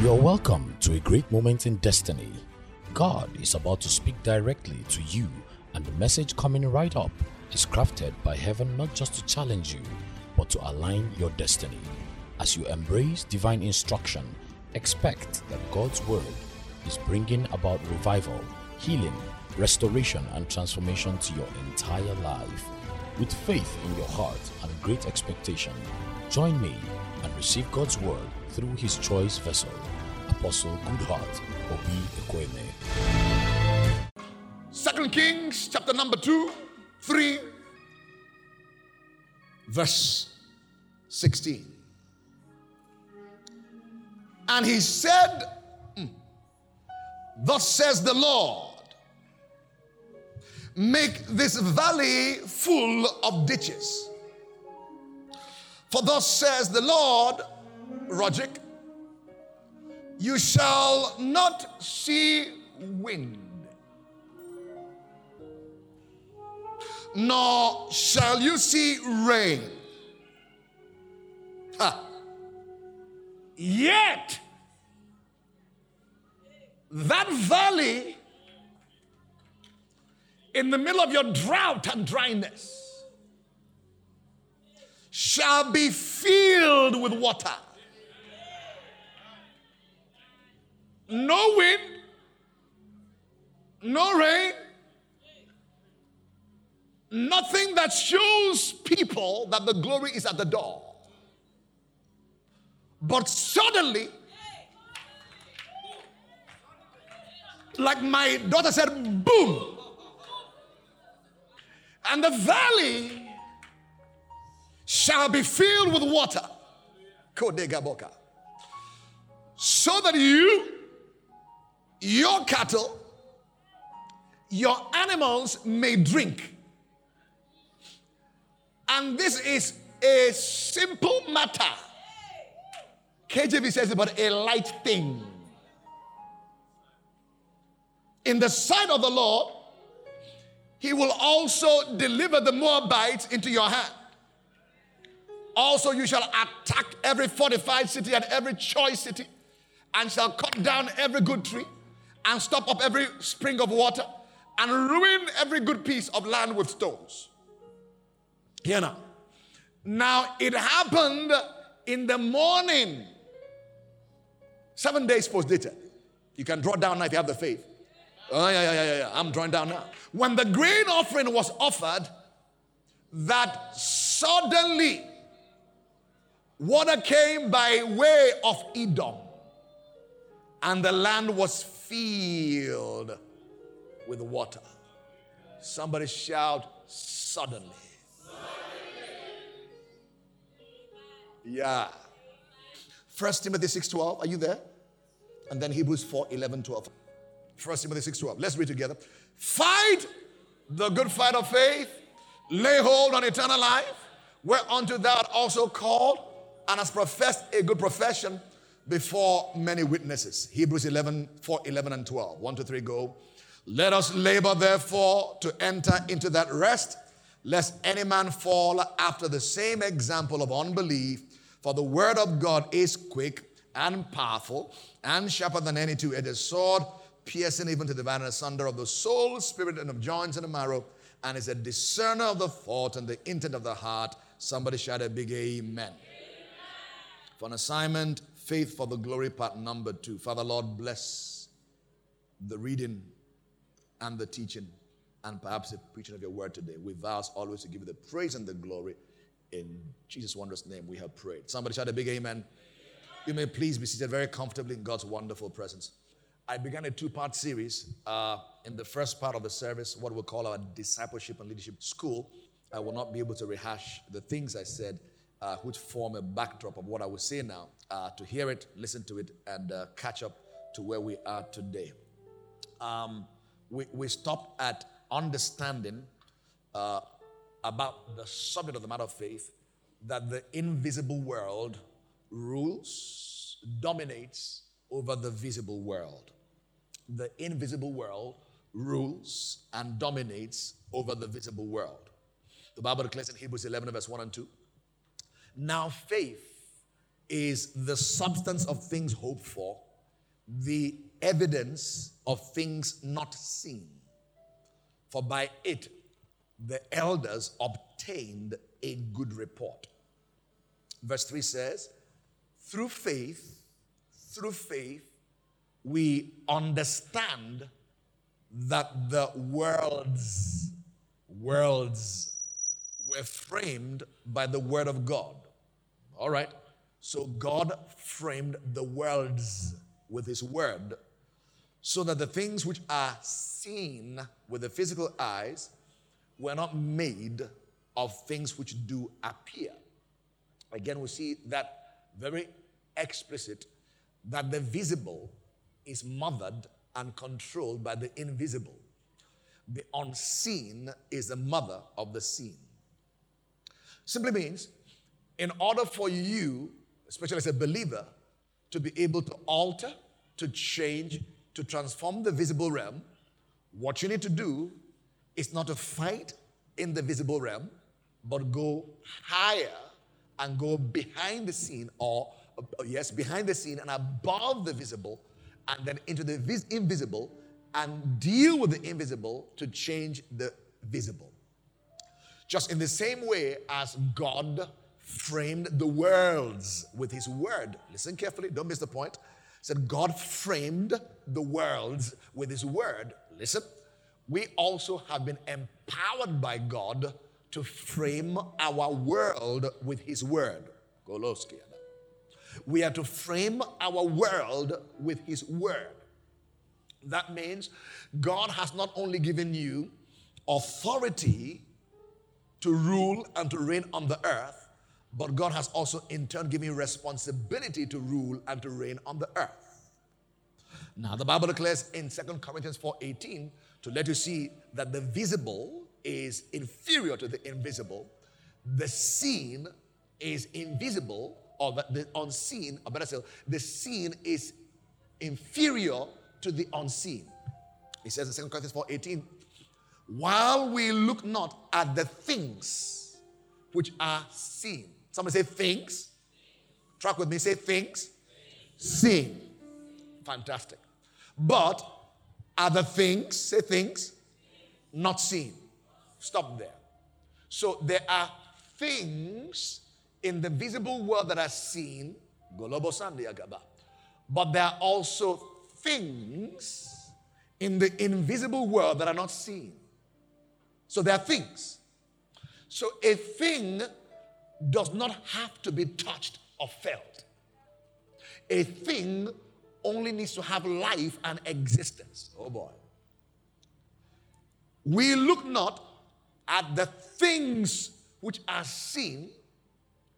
You're welcome to a great moment in destiny. God is about to speak directly to you, and the message coming right up is crafted by heaven not just to challenge you, but to align your destiny. As you embrace divine instruction, expect that God's word is bringing about revival, healing, restoration, and transformation to your entire life. With faith in your heart and great expectation, join me and receive God's word through his choice vessel, Apostle Goodheart Obi Ekweme. Second Kings chapter number 2, 3, verse 16. And he said, mm, Thus says the Lord, make this valley full of ditches. For thus says the Lord, Rogic, you shall not see wind, nor shall you see rain. Ha. Yet, that valley in the middle of your drought and dryness shall be filled with water. No wind, no rain, nothing that shows people that the glory is at the door. But suddenly, like my daughter said, boom. And the valley shall be filled with water. Kodegaboka. So that you, your cattle, your animals may drink. And this is a simple matter. KJV says about a light thing. In the sight of the Lord, he will also deliver the Moabites into your hand. Also, you shall attack every fortified city and every choice city, and shall cut down every good tree, and stop up every spring of water, and ruin every good piece of land with stones. Here now. Now, it happened in the morning Seven days post dated. You can draw down now if you have the faith. Oh, yeah, yeah, yeah, yeah. I'm drawing down now. When the grain offering was offered, that suddenly water came by way of Edom, and the land was filled with water. Somebody shout, suddenly. Yeah. First Timothy 6:12. Are you there? and then Hebrews 4 11, 12. 1 Timothy 6 12. Let's read together. Fight the good fight of faith, lay hold on eternal life, whereunto thou art also called, and hast professed a good profession before many witnesses. Hebrews 11, 4, 11, and 12. 1 to 3 go. Let us labor therefore to enter into that rest, lest any man fall after the same example of unbelief. For the word of God is quick and powerful and sharper than any two-edged sword, piercing even to the dividing asunder of the soul, spirit, and of joints and the marrow, and is a discerner of the thought and the intent of the heart. Somebody shout a big amen. For an assignment, faith for the glory part number two. Father Lord, bless the reading and the teaching and perhaps the preaching of your word today. We vow always to give you the praise and the glory. In Jesus' wondrous name, we have prayed. Somebody shout a big amen. You may please be seated very comfortably in God's wonderful presence. I began a two part series. Uh, in the first part of the service, what we'll call our discipleship and leadership school. I will not be able to rehash the things I said, uh, which form a backdrop of what I will say now. Uh, to hear it, listen to it, and uh, catch up to where we are today. Um, we, we stopped at understanding uh, about the subject of the matter of faith that the invisible world rules, dominates over the visible world. The invisible world rules and dominates over the visible world. The Bible declares in Hebrews 11, verse 1 and 2. Now, faith is the substance of things hoped for, the evidence of things not seen, for by it the elders obtained a good report. Verse 3 says, Through faith, through faith, we understand that the worlds, worlds were framed by the word of God. All right. So God framed the worlds with his word so that the things which are seen with the physical eyes were not made of things which do appear. Again, we see that very explicit that the visible is mothered and controlled by the invisible. The unseen is the mother of the seen. Simply means, in order for you, especially as a believer, to be able to alter, to change, to transform the visible realm, what you need to do is not to fight in the visible realm, but go higher and go behind the scene, or yes, behind the scene and above the visible, and then into the vis- invisible, and deal with the invisible to change the visible. Just in the same way as God framed the worlds with his word. Listen carefully, don't miss the point. Said God framed the worlds with his word. Listen, we also have been empowered by God to frame our world with his word. We are to frame our world with his word. That means God has not only given you authority to rule and to reign on the earth, but God has also in turn given you responsibility to rule and to reign on the earth. Now the Bible declares in Second Corinthians 4:18 to let you see that the visible is inferior to the invisible, the seen is invisible, or the, unseen, or better still, the seen is inferior to the unseen. He says in 2 Corinthians 4 18, while we look not at the things which are seen. Somebody say things. Track with me, say things. Seen. Fantastic. But are the things, say things, not seen. Stop there. So there are things in the visible world that are seen, but there are also things in the invisible world that are not seen. So there are things. So a thing does not have to be touched or felt. A thing only needs to have life and existence. Oh boy. We look not at the things which are seen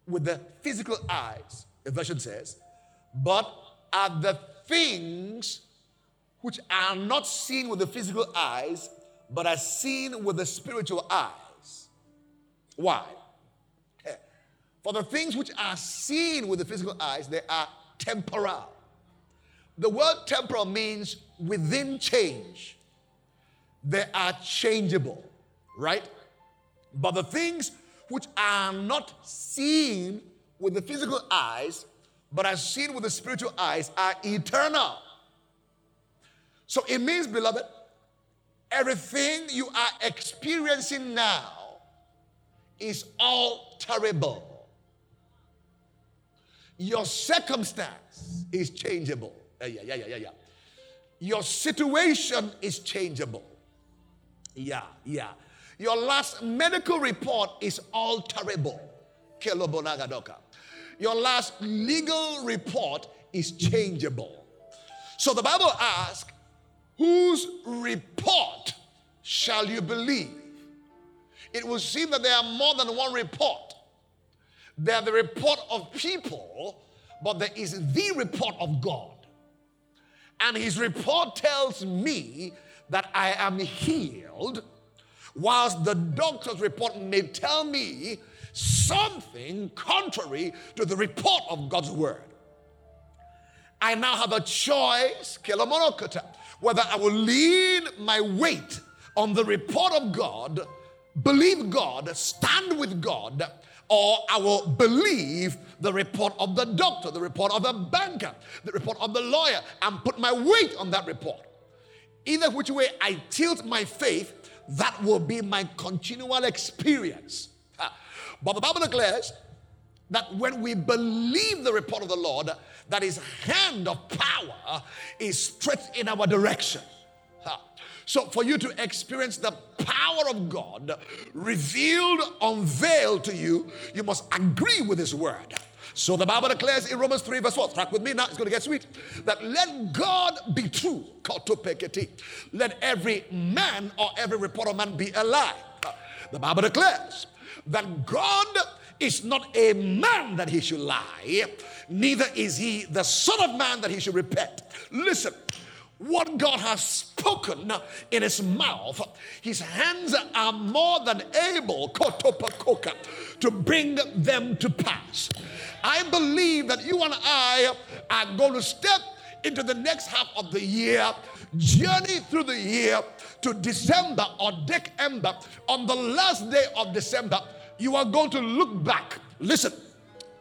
with the physical eyes, the version says, but at the things which are not seen with the physical eyes, but are seen with the spiritual eyes. Why? Eh, for the things which are seen with the physical eyes, they are temporal. The word temporal means within change. They are changeable, right? But the things which are not seen with the physical eyes, but are seen with the spiritual eyes, are eternal. So it means, beloved, everything you are experiencing now is alterable. Your circumstance is changeable. Yeah, yeah, yeah, yeah, yeah. Your situation is changeable. Yeah, yeah. Your last medical report is all alterable. Your last legal report is changeable. So the Bible asks, whose report shall you believe? It will seem that there are more than one report. There are the report of people, but there is the report of God. And his report tells me that I am healed, whilst the doctor's report may tell me something contrary to the report of God's word. I now have a choice, whether I will lean my weight on the report of God, believe God, stand with God, or I will believe the report of the doctor, the report of the banker, the report of the lawyer, and put my weight on that report. Either which way I tilt my faith, that will be my continual experience. But the Bible declares that when we believe the report of the Lord, that his hand of power is stretched in our direction. So, for you to experience the power of God revealed, unveiled to you, you must agree with His word. So, the Bible declares in Romans 3, verse 4, track with me now, it's going to get sweet, that let God be true, let every man or every report of man be a lie. The Bible declares that God is not a man that he should lie, neither is he the Son of Man that he should repent. Listen, what God has spoken in his mouth, his hands are more than able to bring them to pass. I believe that you and I are going to step into the next half of the year, journey through the year to December or December. On the last day of December, you are going to look back. Listen,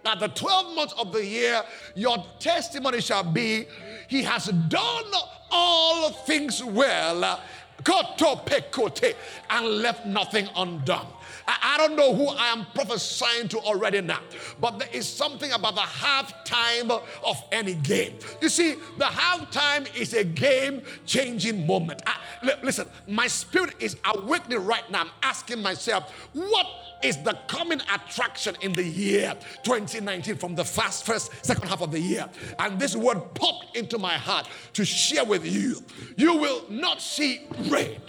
at the 12 months of the year, your testimony shall be He has done all things well, and left nothing undone. I, don't know who I am prophesying to already now, but there is something about the halftime of any game. You see, the halftime is a game changing moment. I, listen, my spirit is awakening right now. I'm asking myself, what is the common attraction in the year 2019 from the first, first, second half of the year. And this word popped into my heart to share with you. You will not see rain.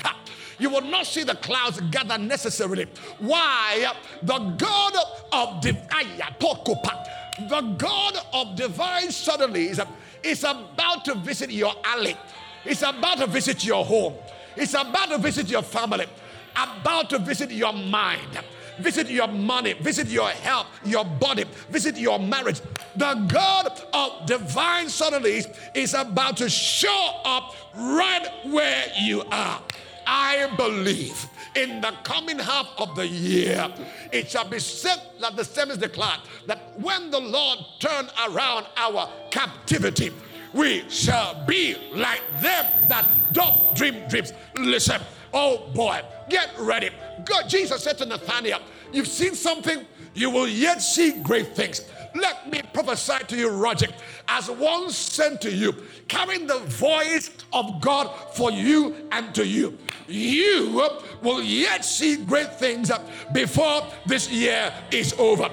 You will not see the clouds gather necessarily. Why? The God of divine, ah, the God of divine suddenlies is about to visit your alley. It's about to visit your home. It's about to visit your family. About to visit your mind visit your money, visit your health, your body, visit your marriage. The God of divine suddenlies is about to show up right where you are. I believe in the coming half of the year, it shall be said that the seventh declared that when the Lord turn around our captivity, we shall be like them that don't dream dreams. Listen, oh boy, get ready. God, Jesus said to Nathaniel, You've seen something, you will yet see great things. Let me prophesy to you, Roger, as one sent to you, carrying the voice of God for you and to you. You will yet see great things before this year is over.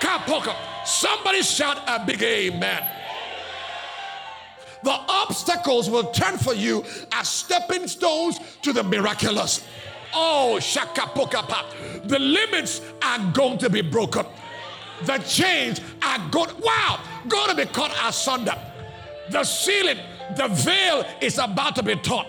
Kapoka, somebody shout a big amen. The obstacles will turn for you as stepping stones to the miraculous. Oh, shaka shakapokapa. The limits are going to be broken. The chains are going, wow, going to be cut asunder. The ceiling, the veil is about to be torn.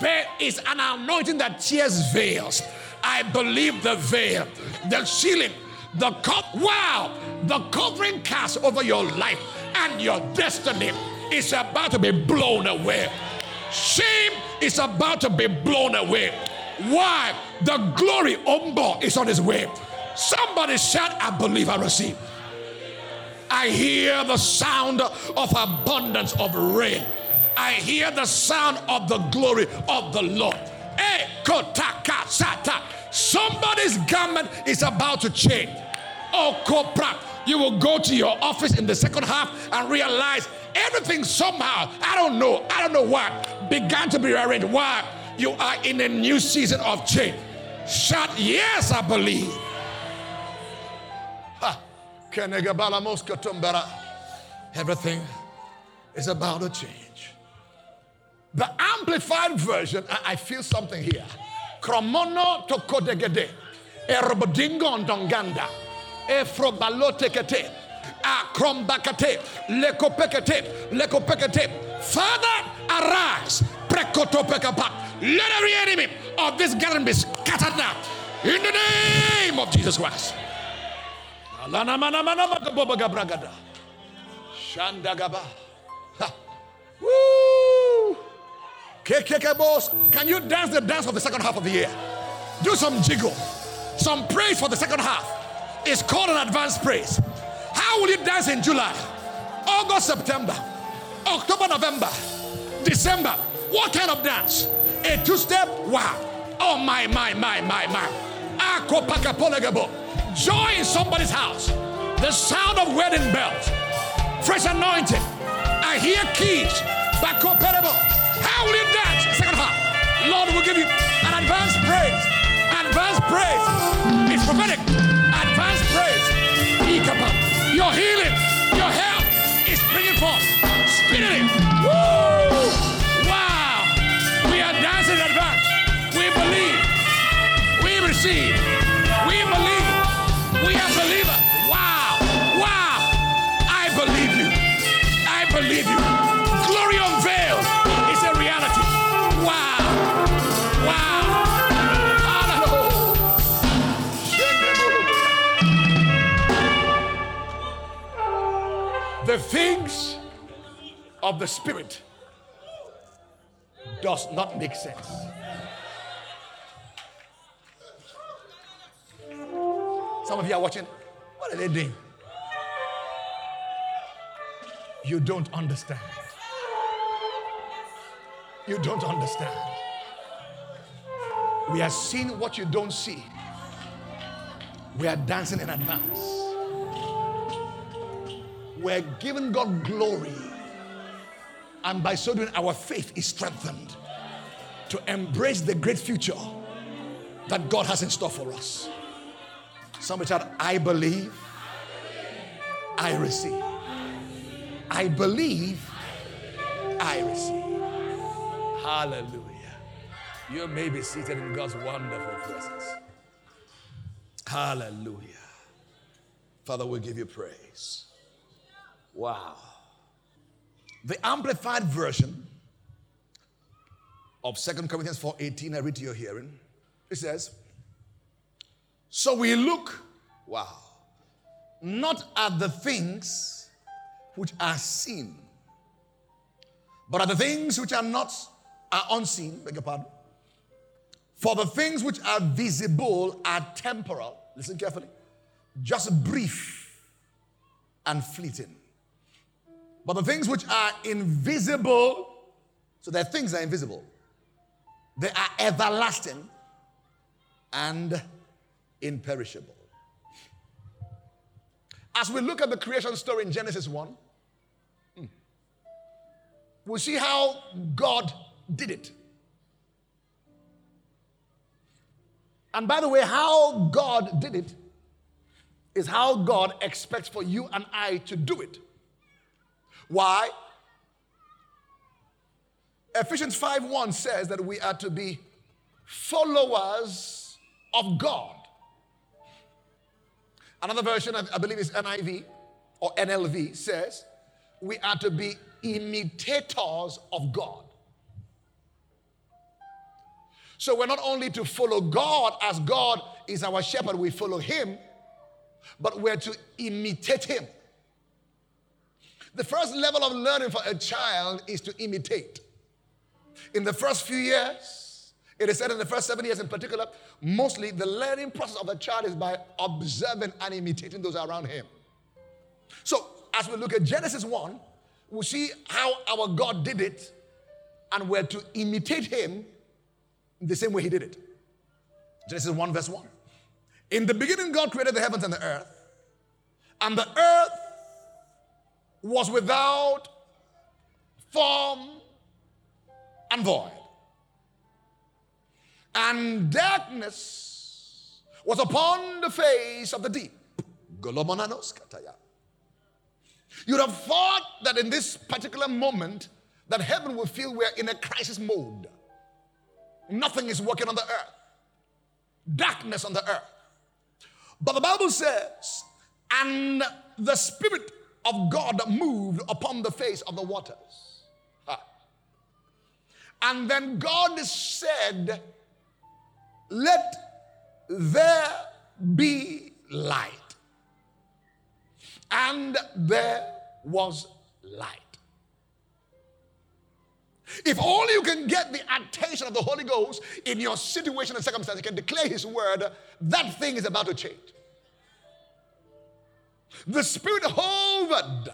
There is an anointing that tears veils. I believe the veil, the ceiling, the cup, wow, the covering cast over your life and your destiny is about to be blown away. Shame is about to be blown away. Why? The glory umbo is on his way. Somebody shout, I believe I receive. I hear the sound of abundance of rain. I hear the sound of the glory of the Lord. Eh, Somebody's garment is about to change. Oh, Kopra, you will go to your office in the second half and realize everything somehow, I don't know, I don't know why, began to be arranged. Why? You are in a new season of change. Shout, yes, I believe. Everything is about to change. The amplified version, I feel something here. Kromono tokodegede. Erbodingo ndonganda. Efrobalotekete. Akrombakate. Lekopekete. Lekopekete. Father, arise. Prekotopekapa. Let every enemy of this gathering be scattered now. In the name of Jesus Christ. Shandagaba. Woo! Can you dance the dance of the second half of the year? Do some jiggle, some praise for the second half. It's called an advanced praise. How will you dance in July, August, September, October, November, December? What kind of dance? A two step? Wow. Oh, my, my, my, my, my. Joy in somebody's house. The sound of wedding bells. Fresh anointing. I hear keys. Bakoperable. How will you dance? Second half. Lord will give you an advanced praise. Advanced praise. It's prophetic. Advanced praise. Your healing, your health is bringing forth. Woo! Wow. We are dancing in advance. We believe. We receive. We are believers. Wow. Wow. I believe you. I believe you. Glory unveiled is a reality. Wow. Wow. The things of the Spirit does not make sense. Some of you are watching. What are they doing? You don't understand. You don't understand. We are seeing what you don't see. We are dancing in advance. We're giving God glory. And by so doing, our faith is strengthened to embrace the great future that God has in store for us. Somebody shout, I believe, I receive. I believe, I receive. Hallelujah. You may be seated in God's wonderful presence. Hallelujah. Father, we give you praise. Wow. The amplified version of Second Corinthians 4:18, I read to your hearing. It says, So we look, wow, not at the things which are seen, but at the things which are not are unseen, beg your pardon. For the things which are visible are temporal. Listen carefully. Just brief and fleeting. But the things which are invisible, so there are things that are invisible, they are everlasting and imperishable. As we look at the creation story in Genesis 1, we see how God did it. And by the way, how God did it is how God expects for you and I to do it. Why? Ephesians 5:1 says that we are to be followers of God. Another version, I believe is NIV or NLV, says we are to be imitators of God. So we're not only to follow God as God is our shepherd, we follow him, but we're to imitate him. The first level of learning for a child is to imitate. In the first few years, it is said in the first seven years in particular, mostly the learning process of a child is by observing and imitating those around him. So, as we look at Genesis 1, we see how our God did it, and we're to imitate him the same way he did it. Genesis 1, verse 1. In the beginning, God created the heavens and the earth, and the earth was without form and void. And darkness was upon the face of the deep. You'd have thought that in this particular moment that heaven will feel we're in a crisis mode. Nothing is working on the earth. Darkness on the earth. But the Bible says, and the Spirit of God moved upon the face of the waters. And then God said, Let there be light. And there was light. If only you can get the attention of the Holy Ghost in your situation and circumstance, you can declare His word, that thing is about to change. The Spirit hovered.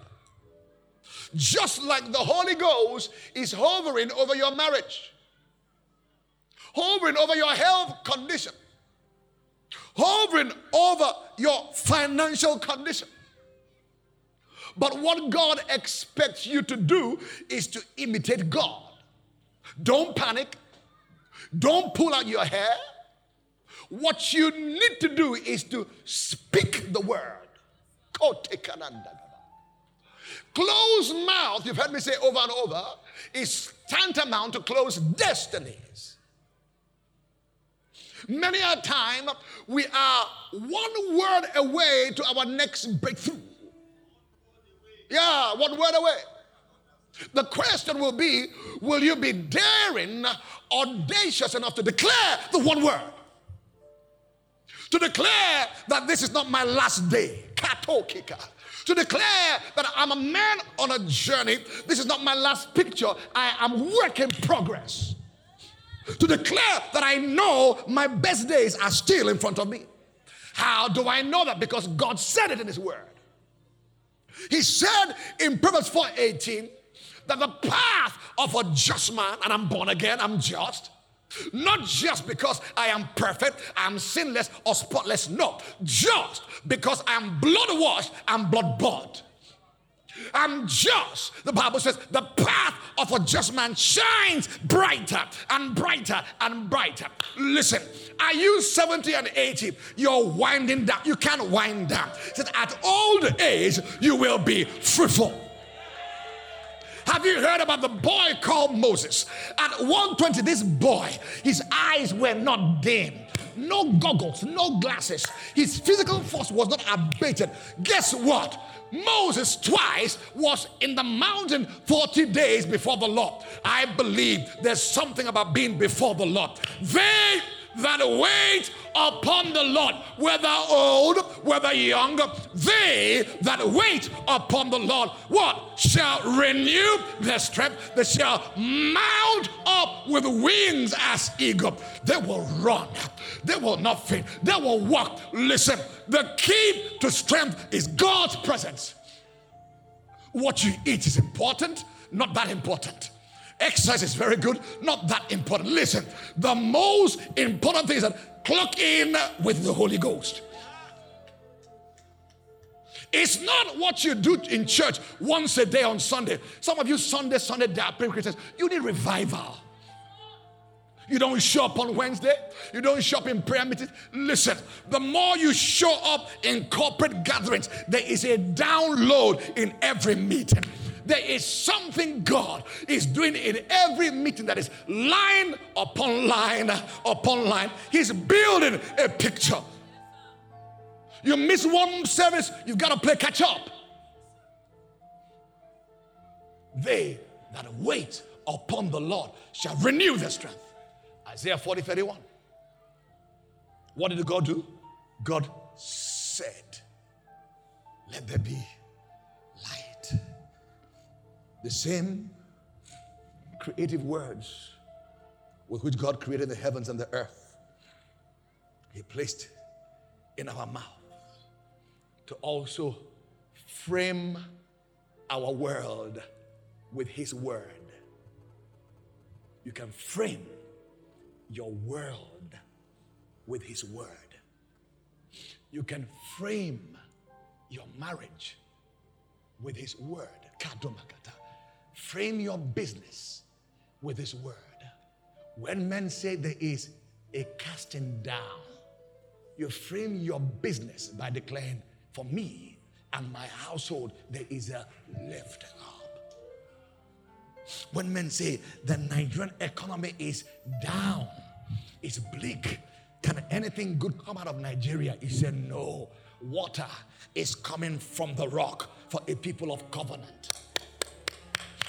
Just like the Holy Ghost is hovering over your marriage, hovering over your health condition, hovering over your financial condition. But what God expects you to do is to imitate God. Don't panic. Don't pull out your hair. What you need to do is to speak the word. Closed mouth, you've heard me say over and over, is tantamount to closed destinies. Many a time, we are one word away to our next breakthrough. Yeah, one word away. The question will be Will you be daring, audacious enough to declare the one word? To declare that this is not my last day. Katokika. To declare that I'm a man on a journey. This is not my last picture. I am work in progress. To declare that I know my best days are still in front of me. How do I know that? Because God said it in His Word. He said in Proverbs 4:18 that the path of a just man, and I'm born again, I'm just, not just because I am perfect, I'm sinless or spotless, no, just because I'm blood washed I'm blood bought. I'm just. The Bible says the path of a just man shines brighter and brighter and brighter. Listen, are you 70 and 80? You're winding down. You can't wind down. Says at old age, you will be fruitful. Have you heard about the boy called Moses? At 120, this boy, his eyes were not dim no goggles, no glasses. His physical force was not abated. Guess what? Moses twice was in the mountain 40 days before the Lord. I believe there's something about being before the Lord. They that wait upon the Lord, whether old, whether young, they that wait upon the Lord, what? Shall renew their strength. They shall mount up with wings as eagle. They will run. They will not faint. They will walk. Listen, the key to strength is God's presence. What you eat is important, not that important. Exercise is very good, not that important. Listen, the most important thing is that clock in with the Holy Ghost. It's not what you do in church once a day on Sunday. Some of you Sunday, Sunday, they are Christians. You need revival. You don't show up on Wednesday. You don't show up in prayer meetings. Listen, the more you show up in corporate gatherings, there is a download in every meeting. There is something God is doing in every meeting that is line upon line upon line. He's building a picture. You miss one service, you've got to play catch up. They that wait upon the Lord shall renew their strength. Isaiah 40 31. What did God do? God said, Let there be the same creative words with which God created the heavens and the earth, He placed in our mouth to also frame our world with His word. You can frame your world with His word. You can frame your marriage with His word. Frame your business with His word. When men say there is a casting down, you frame your business by declaring, For me and my household, there is a lifting up. When men say the Nigerian economy is down, it's bleak, can anything good come out of Nigeria? He said, No. Water is coming from the rock for a people of covenant.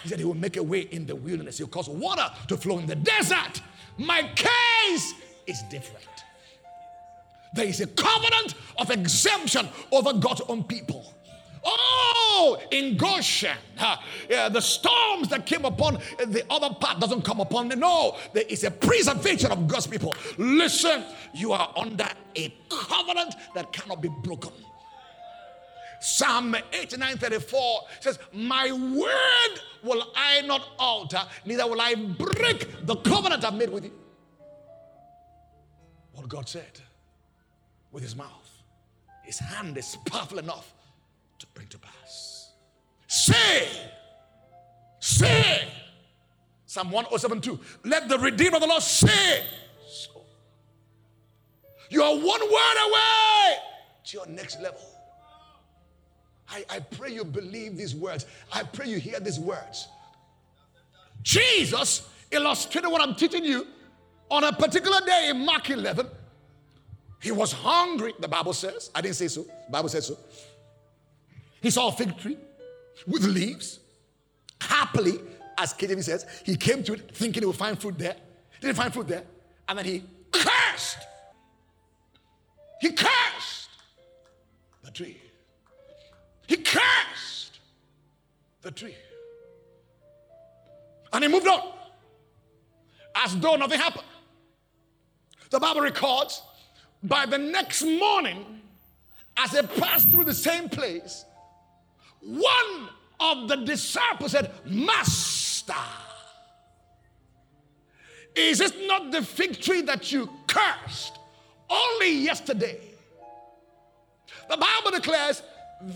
He said he will make a way in the wilderness. He'll cause water to flow in the desert. My case is different. There is a covenant of exemption over God's own people. Oh, in Goshen, uh, the storms that came upon the other part doesn't come upon them. No, there is a preservation of God's people. Listen, you are under a covenant that cannot be broken. Psalm 89 34 says, My word will I not alter, neither will I break the covenant I've made with you. What God said with his mouth, his hand is powerful enough to bring to pass. Say, say, Psalm 1072, let the Redeemer of the Lord say, so. You are one word away to your next level. I, I pray you believe these words. I pray you hear these words. Jesus illustrated what I'm teaching you on a particular day in Mark 11. He was hungry, the Bible says. I didn't say so. The Bible says so. He saw a fig tree with leaves. Happily, as KJV says, he came to it thinking he would find fruit there. Didn't find fruit there. And then he cursed. He cursed the tree. He cursed the tree. And he moved on as though nothing happened. The Bible records by the next morning, as they passed through the same place, one of the disciples said, Master, is it not the fig tree that you cursed only yesterday? The Bible declares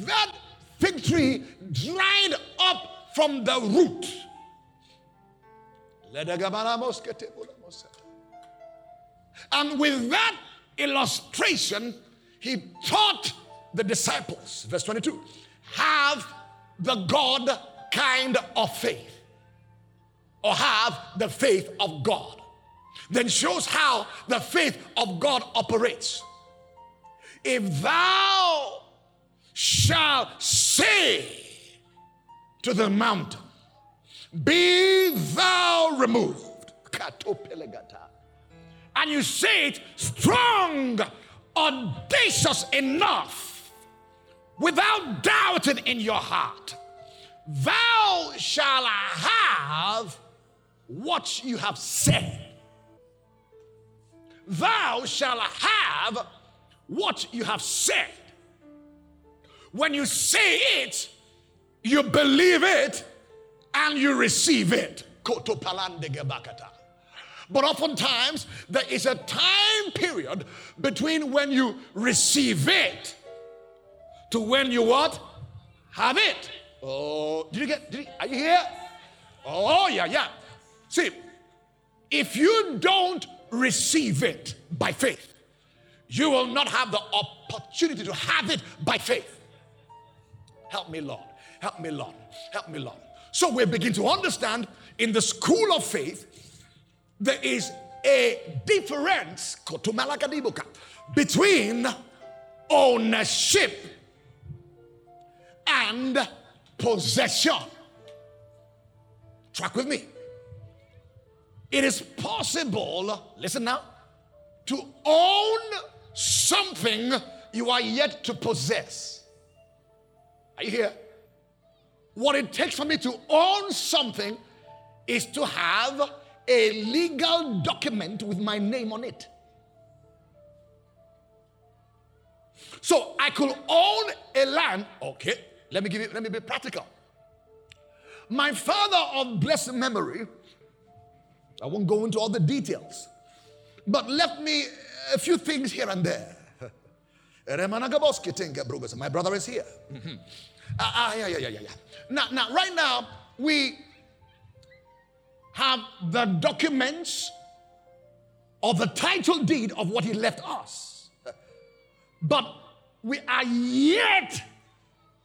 that fig tree dried up from the root. And with that illustration, he taught the disciples, verse 22, have the God kind of faith, or have the faith of God. Then shows how the faith of God operates. If thou shall say to the mountain, Be thou removed. And you say it strong, audacious enough, without doubting in your heart. Thou shalt have what you have said. Thou shalt have what you have said. When you say it, you believe it and you receive it. But oftentimes, there is a time period between when you receive it to when you what? Have it. Oh, did you get, did you, are you here? Oh, yeah, yeah. See, if you don't receive it by faith, you will not have the opportunity to have it by faith. Help me, Lord. Help me, Lord. Help me, Lord. So we begin to understand in the school of faith, there is a difference between ownership and possession. Track with me. It is possible, listen now, to own something you are yet to possess. Are you here? What it takes for me to own something is to have a legal document with my name on it. So I could own a land. Okay, let me give you, let me be practical. My father of blessed memory, I won't go into all the details, but left me a few things here and there. My brother is here. Mm-hmm. Uh, uh, yeah, yeah, yeah, yeah. Now, now, right now, we have the documents or the title deed of what he left us. But we are yet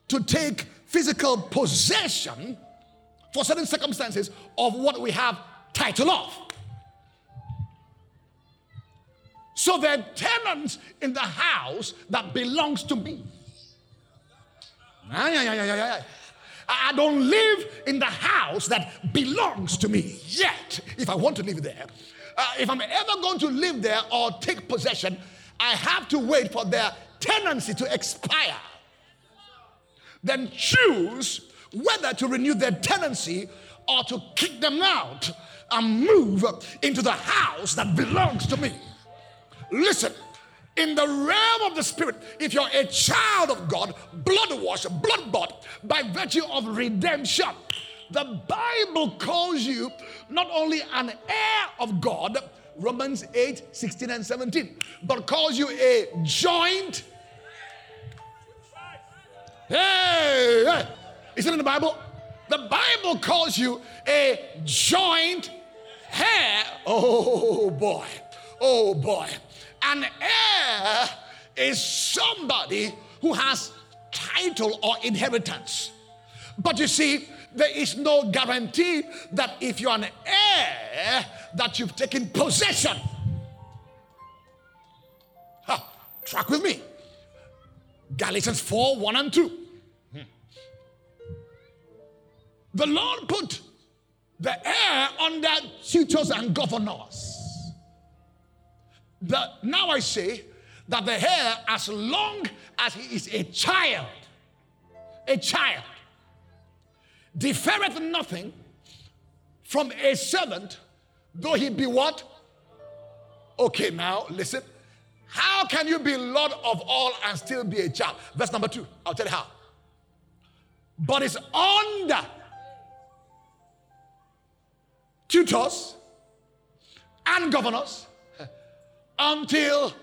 to take physical possession for certain circumstances of what we have title of. So there are tenants in the house that belongs to me. I don't live in the house that belongs to me yet. If I want to live there, uh, if I'm ever going to live there or take possession, I have to wait for their tenancy to expire. Then choose whether to renew their tenancy or to kick them out and move into the house that belongs to me. Listen, In the realm of the spirit, if you're a child of God, blood washed, blood bought by virtue of redemption, the Bible calls you not only an heir of God, Romans 8, 16, and 17, but calls you a joint. Hey, hey. Is it in the Bible? The Bible calls you a joint heir. Oh boy, oh boy. An heir is somebody who has title or inheritance. But you see, there is no guarantee that if you're an heir, that you've taken possession. Track with me. Galatians 4 1 and 2. The Lord put the heir under tutors and governors. The, now I say that the heir, as long as he is a child, a child, differeth nothing from a servant, though he be what? Okay, now listen. How can you be Lord of all and still be a child? Verse number two, I'll tell you how. But it's under tutors and governors until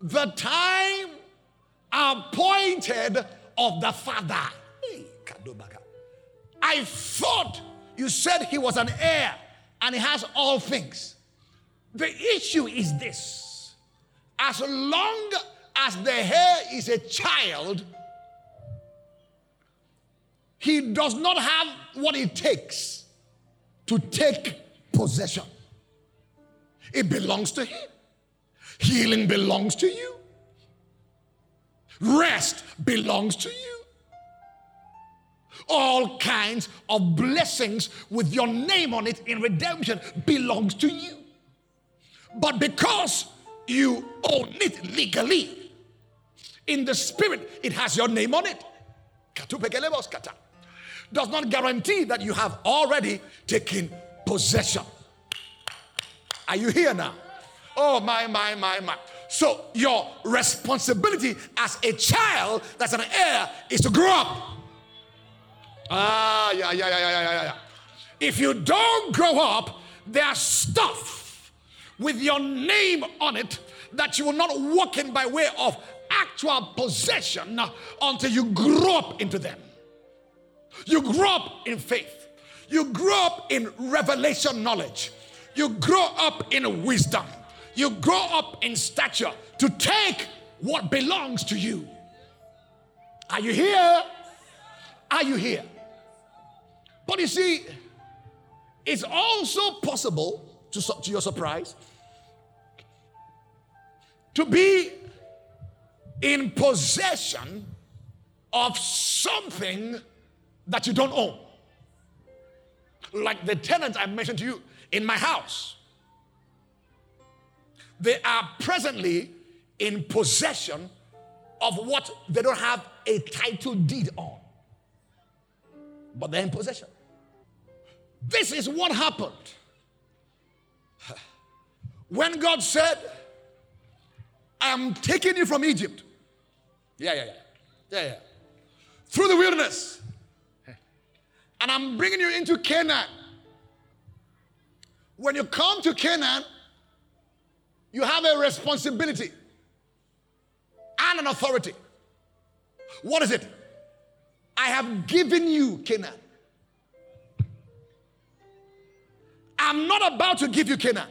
the time appointed of the Father. I thought you said he was an heir and he has all things. The issue is this as long as the heir is a child, he does not have what it takes to take possession. It belongs to him. Healing belongs to you. Rest belongs to you. All kinds of blessings with your name on it in redemption belongs to you. But because you own it legally, in the spirit, it has your name on it. Does not guarantee that you have already taken possession. Are you here now? Oh, my, my, my, my. So, your responsibility as a child that's an heir is to grow up. Ah, yeah, yeah, yeah, yeah, yeah, yeah. If you don't grow up, there's stuff with your name on it that you will not walk in by way of actual possession until you grow up into them. You grow up in faith. You grow up in revelation knowledge. You grow up in wisdom. You grow up in stature to take what belongs to you. Are you here? Are you here? But you see, it's also possible, to, to your surprise, to be in possession of something that you don't own. Like the tenants I mentioned to you in my house. They are presently in possession of what they don't have a title deed on, but they're in possession. This is what happened when God said, I'm taking you from Egypt. Yeah, yeah, yeah. Yeah, yeah. Through the wilderness. And I'm bringing you into Canaan. When you come to Canaan, you have a responsibility and an authority. What is it? I have given you Canaan. I'm not about to give you Canaan.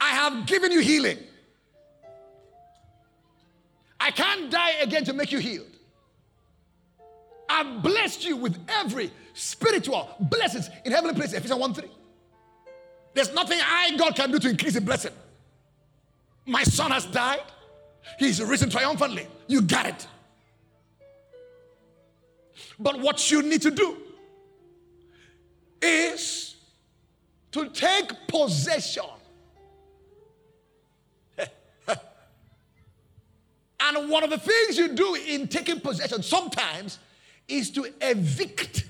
I have given you healing. I can't die again to make you healed. I've blessed you with every spiritual blessings in heavenly places. Ephesians 1 3. There's nothing I, God, can do to increase the blessing. My son has died. He's risen triumphantly. You got it. But what you need to do is to take possession. and one of the things you do in taking possession sometimes is to evict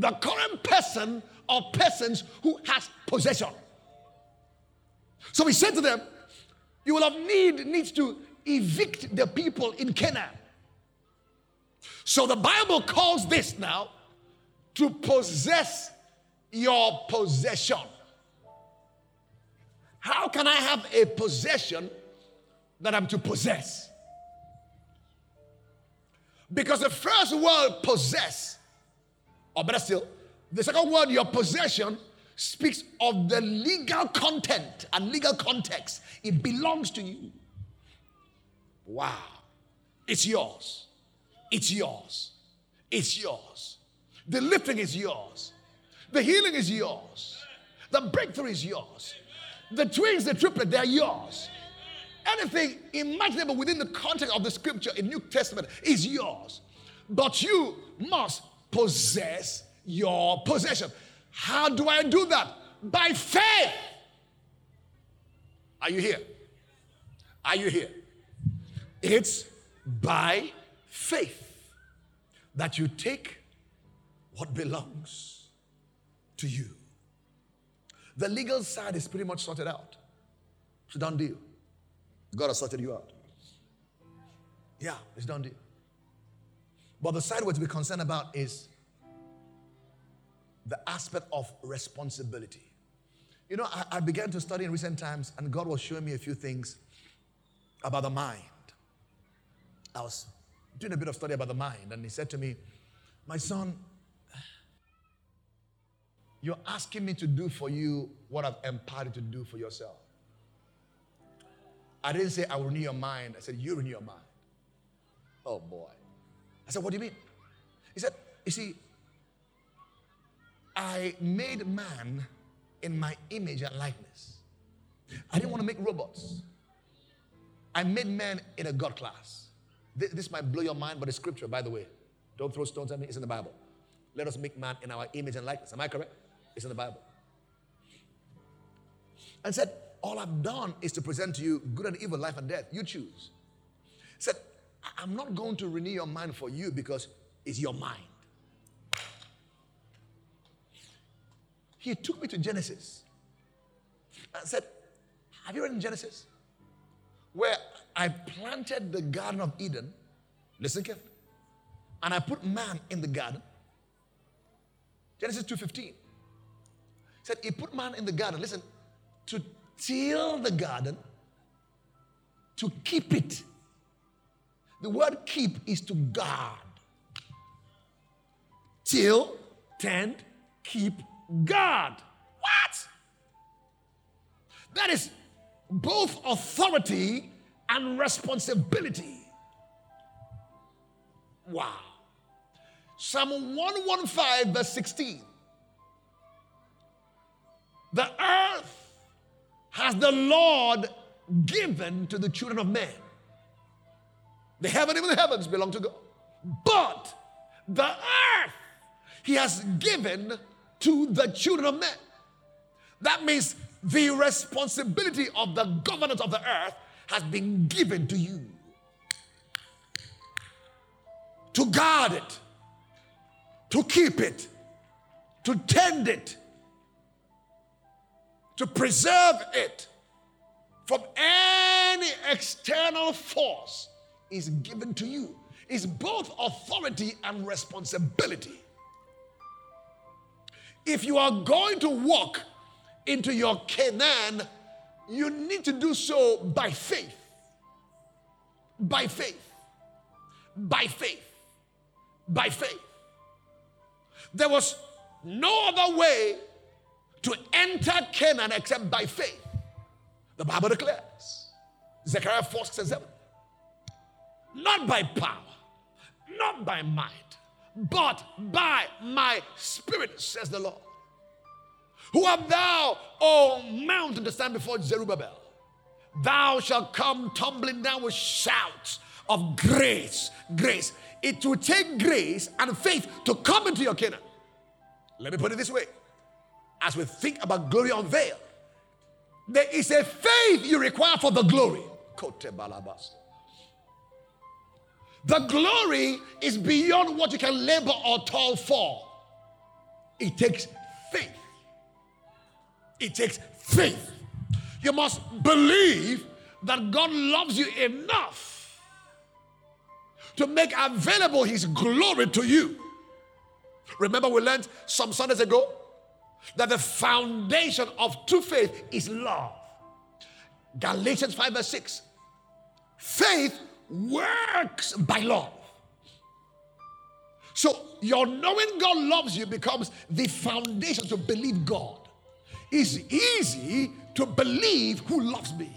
the current person or persons who has possession. So he said to them, You will have need needs to evict the people in Canaan. So the Bible calls this now to possess your possession. How can I have a possession that I'm to possess? Because the first word possess, or better still, the second word, your possession, speaks of the legal content and legal context. It belongs to you. Wow. It's yours. It's yours. It's yours. The lifting is yours. The healing is yours. The breakthrough is yours. The twins, the triplet, they're yours. Anything imaginable within the context of the scripture in New Testament is yours. But you must possess your possession. How do I do that? By faith. Are you here? Are you here? It's by faith that you take what belongs to you. The legal side is pretty much sorted out. It's done deal. God has sorted you out. Yeah, it's done deal. But the side we're to be concerned about is the aspect of responsibility. You know, I, I, began to study in recent times, and God was showing me a few things about the mind. I was doing a bit of study about the mind, and He said to me, My son, you're asking me to do for you what I've empowered you to do for yourself. I didn't say I will renew your mind. I said, You renew your mind. Oh boy. I said, What do you mean? He said, You see, I made man in my image and likeness. I didn't want to make robots. I made man in a God class. This, this might blow your mind, but it's scripture, by the way. Don't throw stones at me, it's in the Bible. Let us make man in our image and likeness. Am I correct? It's in the Bible. And said, All I've done is to present to you good and evil, life and death. You choose. Said, I'm not going to renew your mind for you because it's your mind. He took me to Genesis and said, Have you read in Genesis? Where I planted the Garden of Eden. Listen carefully. And I put man in the garden. Genesis 2:15 said he put man in the garden, listen, to till the garden, to keep it. The word keep is to guard. Till, tend, keep, guard. What? That is both authority and responsibility. Wow. Psalm 115, verse 16. The earth has the Lord given to the children of men. The heaven, even the heavens, belong to God. But the earth he has given to the children of men. That means the responsibility of the governance of the earth has been given to you to guard it, to keep it, to tend it, to preserve it from any external force is given to you. Is both authority and responsibility. If you are going to walk into your Canaan, you need to do so by faith. By faith. By faith. By faith. There was no other way to enter Canaan except by faith. The Bible declares. Zechariah 4 6 and 7. Not by power, not by might, but by my spirit, says the Lord. Who art thou, O mountain, to stand before Zerubbabel? Thou shalt come tumbling down with shouts of grace. Grace. It will take grace and faith to come into your Canaan. Let me put it this way as we think about glory unveiled, there is a faith you require for the glory. The glory is beyond what you can labor or toil for. It takes faith. It takes faith You must believe that God loves you enough to make available His glory to you. Remember, we learned some Sundays ago that the foundation of true faith is love. Galatians 5 verse 6. Faith works by love. So, your knowing God loves you becomes the foundation to believe God. It's easy to believe who loves me.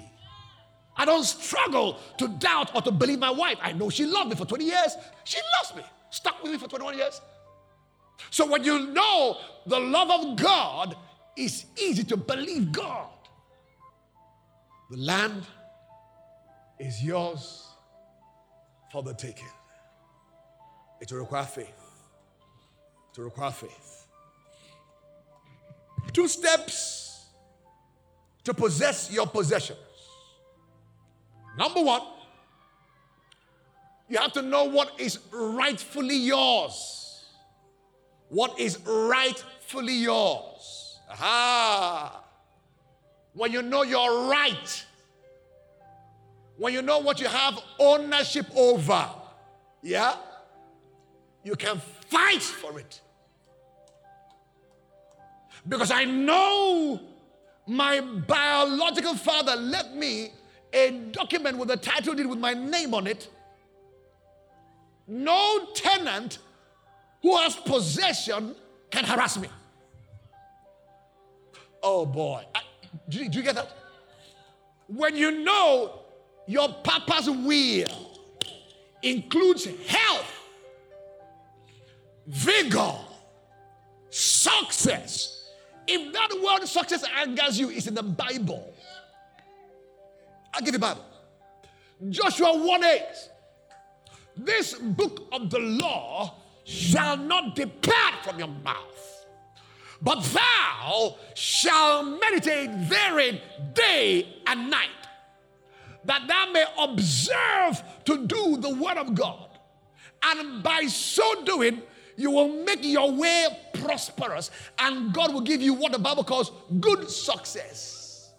I don't struggle to doubt or to believe my wife. I know she loved me for 20 years. She loves me, stuck with me for 21 years. So when you know the love of God, it's easy to believe God. The land is yours for the taking. It will require faith. It will require faith. Two steps to possess your possessions. Number one, you have to know what is rightfully yours. What is rightfully yours. Aha. When you know your right, when you know what you have ownership over, yeah, you can fight for it. Because I know my biological father left me a document with a title deed with my name on it. No tenant who has possession can harass me. Oh boy. I, do, do you get that? When you know your papa's will includes health, vigor, success. If that word success angers you, it's in the Bible. I'll give you Bible. Joshua 1 8. This book of the law shall not depart from your mouth, but thou shalt meditate therein day and night, that thou may observe to do the word of God. And by so doing, you will make your way prosperous, and God will give you what the Bible calls good success.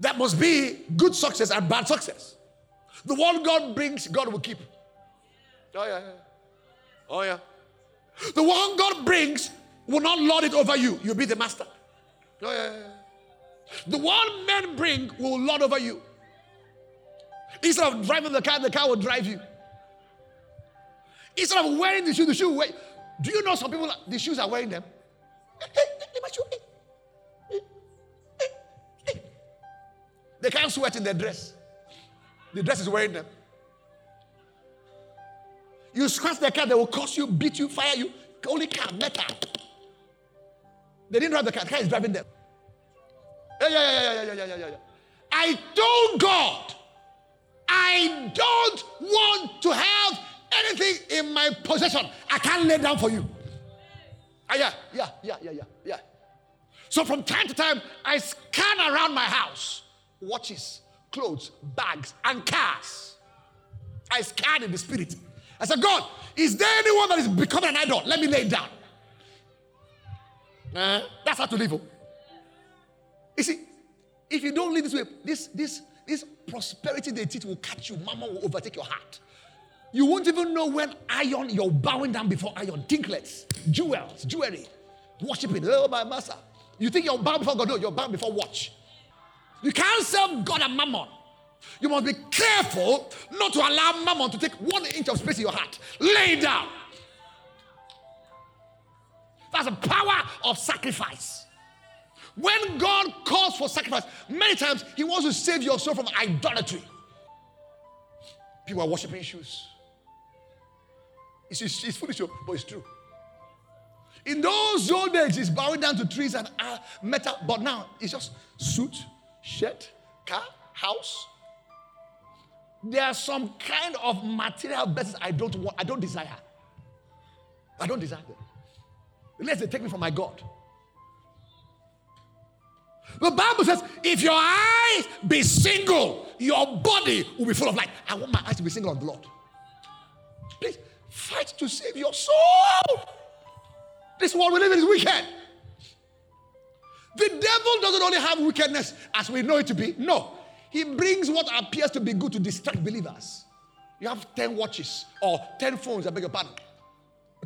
That must be good success and bad success. The one God brings, God will keep. Oh, yeah, yeah. Oh, yeah. The one God brings will not lord it over you. You'll be the master. Oh, yeah, yeah. The one men bring will lord over you. Instead of driving the car, the car will drive you. Instead of wearing the shoe, the shoe will Do you know some people, the shoes are wearing them? They can't sweat in their dress. The dress is wearing them. You scratch their car, they will curse you, beat you, fire you. Only car, metal. They didn't drive the car, the car is driving them. Yeah, yeah, yeah, yeah, yeah, yeah, yeah. I told God, I don't want to have anything in my possession. I can't lay down for you. Ah, yeah, yeah, yeah, yeah, yeah, yeah. So from time to time, I scan around my house watches, clothes, bags, and cars. I scan in the spirit. I said, God, is there anyone that is becoming an idol? Let me lay it down. Uh, that's how to live. You see, if you don't live this way, this, this, this prosperity they teach will catch you. Mama will overtake your heart. You won't even know when iron, you're bowing down before iron, tinklets, jewels, jewelry, worshiping. Oh, my master. You think you're bowing before God? No, you're bowing before watch. You can't serve God and mammon. You must be careful not to allow mammon to take one inch of space in your heart. Lay down. That's the power of sacrifice. When God calls for sacrifice, many times He wants to save your soul from idolatry. People are worshiping shoes. It's, it's, it's foolish, but it's true. In those old days, it's bowing down to trees and uh, metal, but now it's just suit, shirt, car, house. There are some kind of material blessings I don't want, I don't desire. I don't desire them. Unless they take me from my God. The Bible says, if your eyes be single, your body will be full of light. I want my eyes to be single on the Lord. Please fight to save your soul. This world we live in is wicked. The devil doesn't only have wickedness as we know it to be. No. He brings what appears to be good to distract believers. You have 10 watches or 10 phones, I beg your pardon.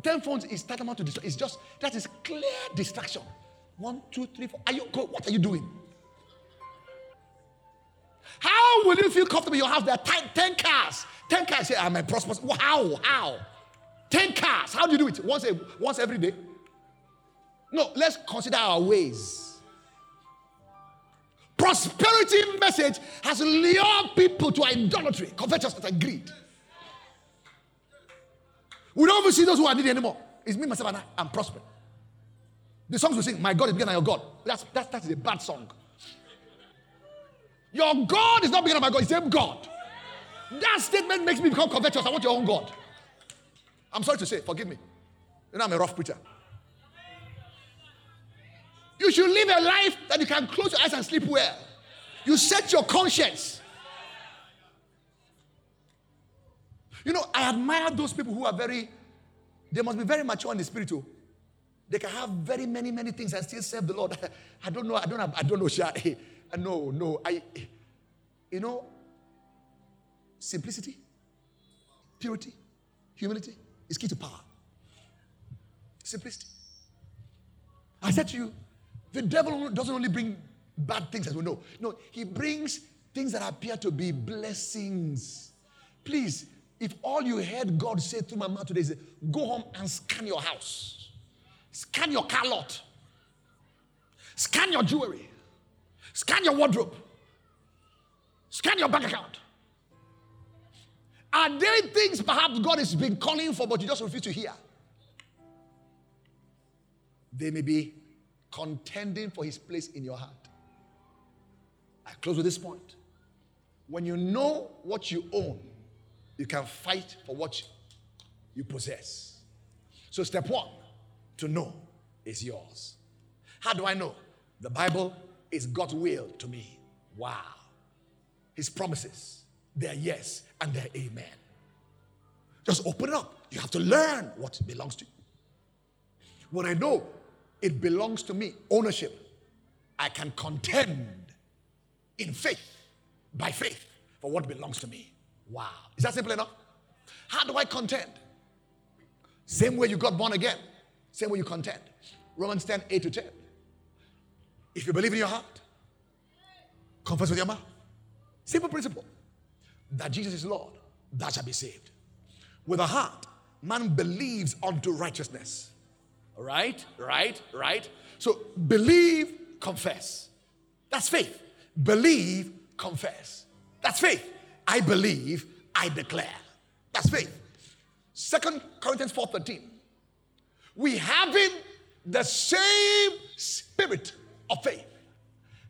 10 phones is tantamount to distraction. It's just, that is clear distraction. One, two, three, four. Are you, what are you doing? How will you feel comfortable in your house? There are 10, 10 cars. 10 cars. Say, I'm a prosperous. How? How? 10 cars. How do you do it? Once, a, once every day? No, let's consider our ways. Prosperity message has lured people to idolatry, covetousness, and greed. We don't even see those who are needy anymore. It's me, myself, and I. I'm prospering. The songs we sing, My God is bigger than your God. That's, that's, that's a bad song. Your God is not bigger than my God, it's the same God. That statement makes me become covetous. I want your own God. I'm sorry to say, forgive me. You know, I'm a rough preacher. You should live a life that you can close your eyes and sleep well. You set your conscience. You know, I admire those people who are very, they must be very mature in the spiritual. They can have very many, many things and still serve the Lord. I don't know, I don't have, I don't know, Sha. No, no. I you know, simplicity, purity, humility is key to power. Simplicity. I said to you, the devil doesn't only bring bad things as we know. No, he brings things that appear to be blessings. Please, if all you heard God say through my mouth today is go home and scan your house, scan your car lot, scan your jewelry, scan your wardrobe, scan your bank account. Are there things perhaps God has been calling for, but you just refuse to hear? They may be contending for his place in your heart. I close with this point. When you know what you own, you can fight for what you possess. So, step one to know is yours. How do I know? The Bible is God's will to me. Wow. His promises, they're yes and they're amen. Just open it up. You have to learn what belongs to you. When I know it belongs to me. Ownership. I can contend in faith, by faith, for what belongs to me. Wow. Is that simple enough? How do I contend? Same way you got born again, same way you contend. Romans 10 8 to 10. If you believe in your heart, confess with your mouth. Simple principle that Jesus is Lord, that shall be saved. With a heart, man believes unto righteousness Right, right, right. So believe, confess. That's faith. Believe, confess. That's faith. I believe, I declare. That's faith. Second Corinthians 4:13. We having the same spirit of faith.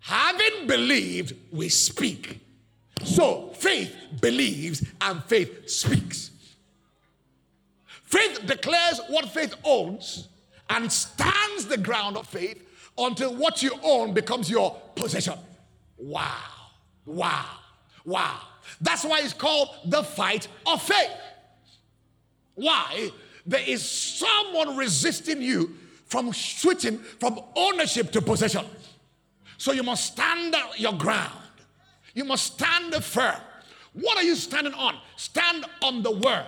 Having believed, we speak. So faith believes and faith speaks. Faith declares what faith owns and stands the ground of faith until what you own becomes your possession. Wow. Wow. Wow. That's why it's called the fight of faith. Why? There is someone resisting you from switching from ownership to possession. So you must stand your ground. You must stand firm. What are you standing on? Stand on the word.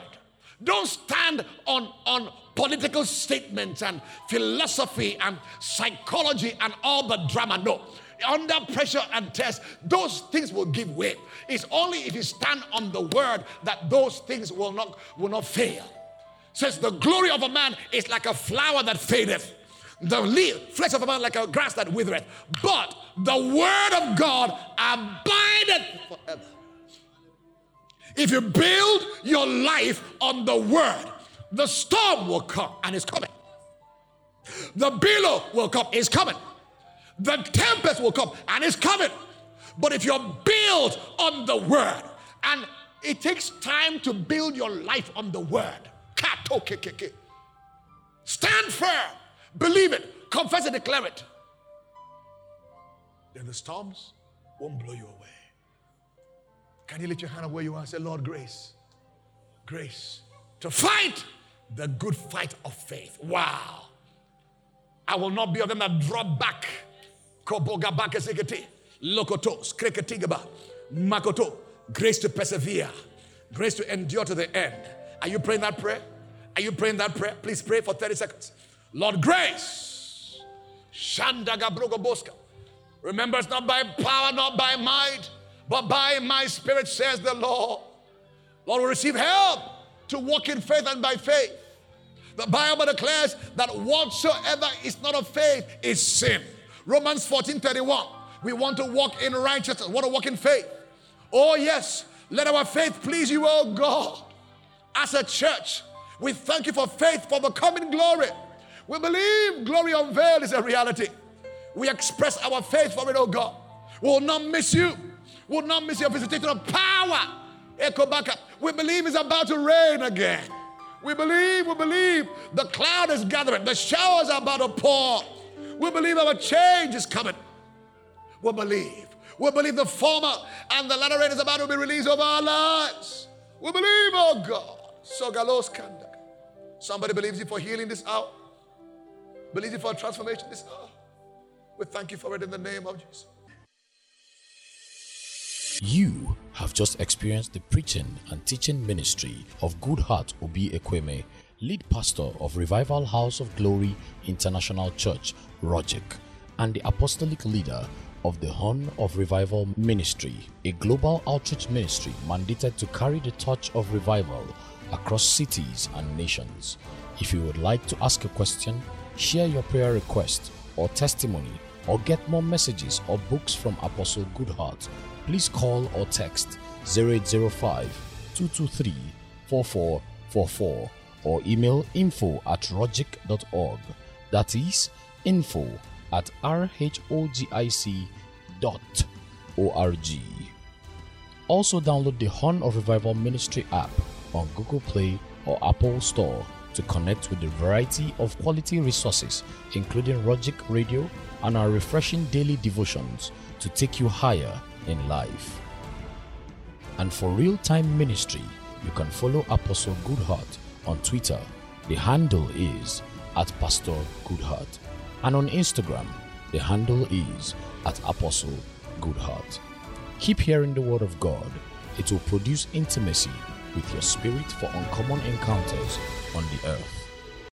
Don't stand on, on political statements and philosophy and psychology and all the drama. No. Under pressure and test, those things will give way. It's only if you stand on the word that those things will not, will not fail. Says the glory of a man is like a flower that fadeth the leaf, flesh of a man like a grass that withereth. But the word of God abideth forever. If you build your life on the word, the storm will come and it's coming. The billow will come, it's coming. The tempest will come and it's coming. But if you're built on the word, and it takes time to build your life on the word, Oh, stand firm, believe it, confess it, declare it. Then the storms won't blow you away. Can you lift your hand up where you are and say, Lord, grace, grace to fight the good fight of faith. Wow. I will not be of them that drop back. Lokotos. Kreketigaba. Makoto. Grace to persevere. Grace to endure to the end. Are you praying that prayer? Are you praying that prayer? Please pray for 30 seconds. Lord, grace. Shandaga Shandagabrogoboska. Remember, it's not by power, not by might, but by my spirit, says the Lord. Lord, we receive help to walk in faith and by faith. The Bible declares that whatsoever is not of faith is sin. Romans 14 31. We want to walk in righteousness, we want to walk in faith. Oh, yes, let our faith please you, oh God. As a church, we thank you for faith for the coming glory. We believe glory unveiled is a reality. We express our faith for it, oh God. We will not miss you. We will not miss your visitation of power. Echo back up. We believe it's about to rain again. We believe, we believe the cloud is gathering, the showers are about to pour. We believe our change is coming. We believe. We believe the former and the latter rain is about to be released over our lives. We believe, oh God. So galos kanda. Somebody believes you for healing this hour. Believes you for transformation this hour. We thank you for it in the name of Jesus. You have just experienced the preaching and teaching ministry of Goodheart Obi Ekweme, lead pastor of Revival House of Glory International Church, RHOGIC, and the apostolic leader of the Horn of Revival Ministry, a global outreach ministry mandated to carry the torch of revival across cities and nations. If you would like to ask a question, share your prayer request or testimony, or get more messages or books from Apostle Goodheart, please call or text 0805 223 4444 or email info at rhogic.org. That is info at rhogic.org. Also, download the Horn of Revival Ministry app on Google Play or Apple Store to connect with a variety of quality resources, including RHOGIC Radio and our refreshing daily devotions to take you higher in life. And for real time ministry, you can follow Apostle Goodheart on Twitter. The handle is at Pastor Goodheart. And on Instagram, the handle is at Apostle Goodheart. Keep hearing the word of God, it will produce intimacy with your spirit for uncommon encounters on the earth.